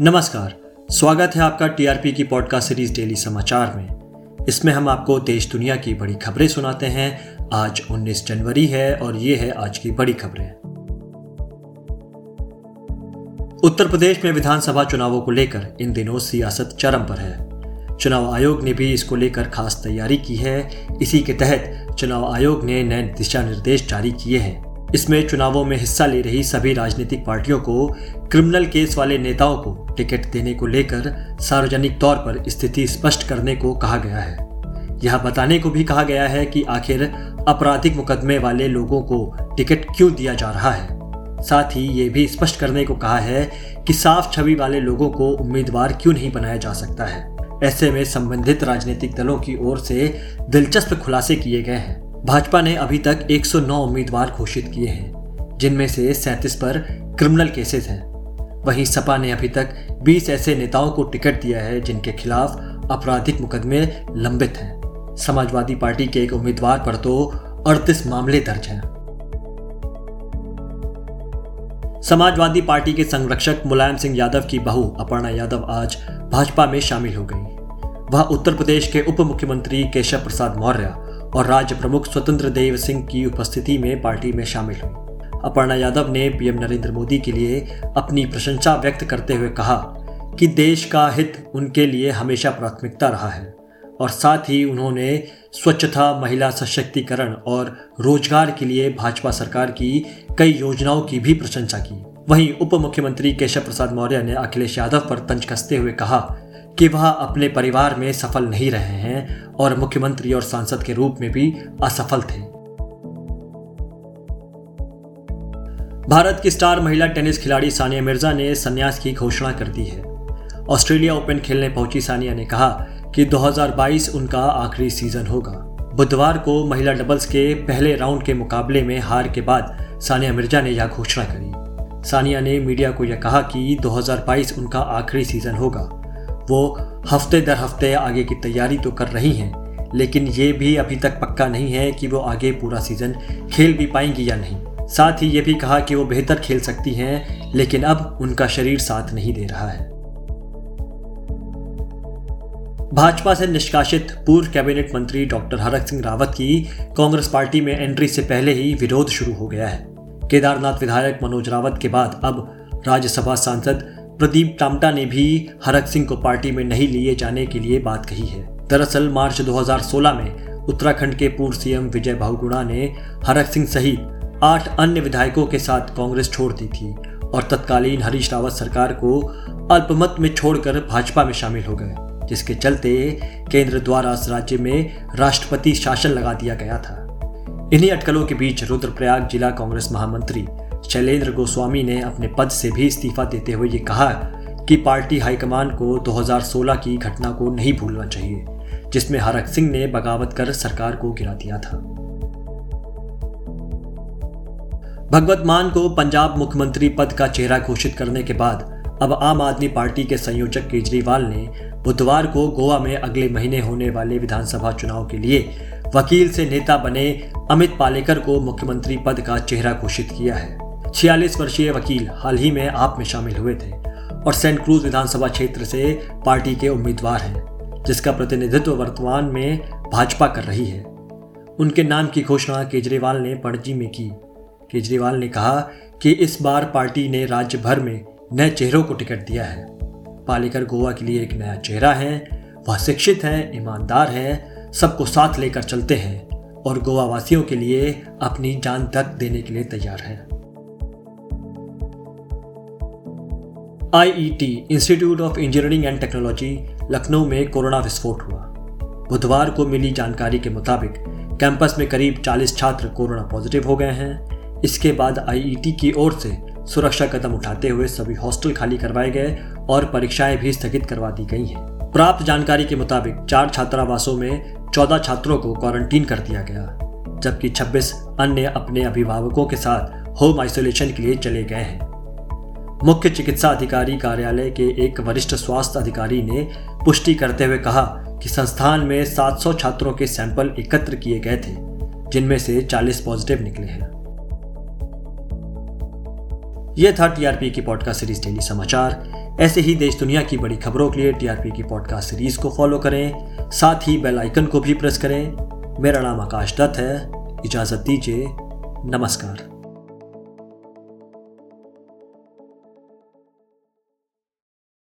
नमस्कार, स्वागत है आपका टीआरपी की पॉडकास्ट सीरीज़ डेली समाचार में। इसमें हम आपको देश दुनिया की बड़ी खबरें सुनाते हैं। आज 19 जनवरी है और ये है आज की बड़ी खबरें। उत्तर प्रदेश में विधानसभा चुनावों को लेकर इन दिनों सियासत चरम पर है। चुनाव आयोग ने भी इसको लेकर खास तैयारी की है। इसी के तहत चुनाव आयोग ने नए दिशा निर्देश जारी किए हैं। इसमें चुनावों में हिस्सा ले रही सभी राजनीतिक पार्टियों को क्रिमिनल केस वाले नेताओं को टिकट देने को लेकर सार्वजनिक तौर पर स्थिति स्पष्ट करने को कहा गया है। यह बताने को भी कहा गया है कि आखिर आपराधिक मुकदमे वाले लोगों को टिकट क्यों दिया जा रहा है? साथ ही ये भी स्पष्ट करने को कहा है कि साफ़ छवि वाले लोगों को उम्मीदवार क्यों नहीं बनाया जा सकता है। ऐसे में संबंधित राजनीतिक दलों की ओर से दिलचस्प खुलासे किए गए हैं। भाजपा ने अभी तक 109 उम्मीदवार घोषित किए हैं, जिनमें से सैंतीस पर क्रिमिनल केसेस हैं। वहीं सपा ने अभी तक 20 ऐसे नेताओं को टिकट दिया है, जिनके खिलाफ आपराधिक मुकदमे लंबित हैं। समाजवादी पार्टी के एक उम्मीदवार पर तो अड़तीस मामले दर्ज हैं। समाजवादी पार्टी के संरक्षक मुलायम सिंह यादव की बहू अपर्णा यादव आज भाजपा में शामिल हो गई। वह उत्तर प्रदेश के उप मुख्यमंत्री केशव प्रसाद मौर्य और राज्य प्रमुख स्वतंत्र देव सिंह की उपस्थिति में पार्टी में शामिल हुई। अपर्णा यादव ने पीएम नरेंद्र मोदी के लिए अपनी प्रशंसा व्यक्त करते हुए कहा कि देश का हित उनके लिए हमेशा प्राथमिकता रहा है और साथ ही उन्होंने स्वच्छता, महिला सशक्तिकरण और रोज़गार के लिए भाजपा सरकार की कई योजनाओं की भी प्रशंसा की। वहीं उप मुख्यमंत्री केशव प्रसाद मौर्य ने अखिलेश यादव पर तंज कसते हुए कहा कि वह अपने परिवार में सफल नहीं रहे हैं और मुख्यमंत्री और सांसद के रूप में भी असफल थे। भारत की स्टार महिला टेनिस खिलाड़ी सानिया मिर्ज़ा ने संन्यास की घोषणा कर दी है। ऑस्ट्रेलिया ओपन खेलने पहुँची सानिया ने कहा कि 2022 उनका आखिरी सीज़न होगा। बुधवार को महिला डबल्स के पहले राउंड के मुकाबले में हार के बाद सानिया मिर्ज़ा ने यह घोषणा करी। सानिया ने मीडिया को यह कहा कि 2022 उनका आखिरी सीज़न होगा। वो हफ़्ते दर हफ़्ते आगे की तैयारी तो कर रही हैं, लेकिन ये भी अभी तक पक्का नहीं है कि वो आगे पूरा सीज़न खेल भी पाएँगी या नहीं। साथ ही ये भी कहा कि वो बेहतर खेल सकती हैं, लेकिन अब उनका शरीर साथ नहीं दे रहा है। भाजपा से निष्कासित पूर्व कैबिनेट मंत्री डॉक्टर हरक सिंह रावत की कांग्रेस पार्टी में एंट्री से पहले ही विरोध शुरू हो गया है। केदारनाथ विधायक मनोज रावत के बाद अब राज्यसभा सांसद प्रदीप टामटा ने भी हरक सिंह को पार्टी में नहीं लिए जाने के लिए बात कही है। दरअसल, मार्च 2016 में उत्तराखंड के पूर्व सीएम विजय बहुगुणा ने हरक सिंह सहित आठ अन्य विधायकों के साथ कांग्रेस छोड़ दी थी और तत्कालीन हरीश रावत सरकार को अल्पमत में छोड़कर भाजपा में शामिल हो गए, जिसके चलते केंद्र द्वारा राज्य में राष्ट्रपति शासन लगा दिया गया था। इन्हीं अटकलों के बीच रुद्रप्रयाग जिला कांग्रेस महामंत्री शैलेंद्र गोस्वामी ने अपने पद से भी इस्तीफा देते हुए ये कहा कि पार्टी हाईकमान को 2016 की घटना को नहीं भूलना चाहिए, जिसमें हरक सिंह ने बगावत कर सरकार को गिरा दिया था। भगवत मान को पंजाब मुख्यमंत्री पद का चेहरा घोषित करने के बाद, अब आम आदमी पार्टी के संयोजक केजरीवाल ने बुधवार को गोवा में अगले महीने होने वाले विधानसभा चुनाव के लिए वकील से नेता बने अमित पालेकर को मुख्यमंत्री पद का चेहरा घोषित किया है। छियालीस वर्षीय वकील हाल ही में आप में शामिल हुए थे और सेंट क्रूज विधानसभा क्षेत्र से पार्टी के उम्मीदवार हैं, जिसका प्रतिनिधित्व वर्तमान में भाजपा कर रही है। उनके नाम की घोषणा केजरीवाल ने पणजी में की। केजरीवाल ने कहा कि इस बार पार्टी ने राज्य भर में नए चेहरों को टिकट दिया है। पालेकर गोवा के लिए एक नया चेहरा है, वह शिक्षित है, ईमानदार है, सबको साथ लेकर चलते हैं और गोवा वासियों के लिए अपनी जान तक देने के लिए तैयार है। IET institute of engineering and technology Lucknow में कोरोना विस्फोट हुआ। बुधवार को मिली जानकारी के मुताबिक कैंपस में करीब 40 छात्र कोरोना पॉजिटिव हो गए हैं। इसके बाद आईईटी की ओर से सुरक्षा कदम उठाते हुए सभी हॉस्टल खाली करवाए गए और परीक्षाएँ भी स्थगित करवा दी गई हैं। प्राप्त जानकारी के मुताबिक, चार छात्रावासों में 14 छात्रों को क्वारंटीन कर दिया गया, जबकि 26 अन्य अपने अभिभावकों के साथ होम आइसोलेशन के लिए चले गए हैं। मुख्य चिकित्सा अधिकारी कार्यालय के एक वरिष्ठ स्वास्थ्य अधिकारी ने पुष्टि करते हुए कहा कि संस्थान में 700 छात्रों के सैंपल एकत्र किए गए थे, जिनमें से 40 पॉजिटिव निकले हैं। यह था टीआरपी की पॉडकास्ट सीरीज़ डेली समाचार। ऐसे ही देश दुनिया की बड़ी खबरों के लिए टीआरपी की पॉडकास्ट सीरीज़ को फॉलो करें, साथ ही बेल आइकन को भी प्रेस करें। मेरा नाम आकाश दत्त है। इजाज़त दीजिए। नमस्कार।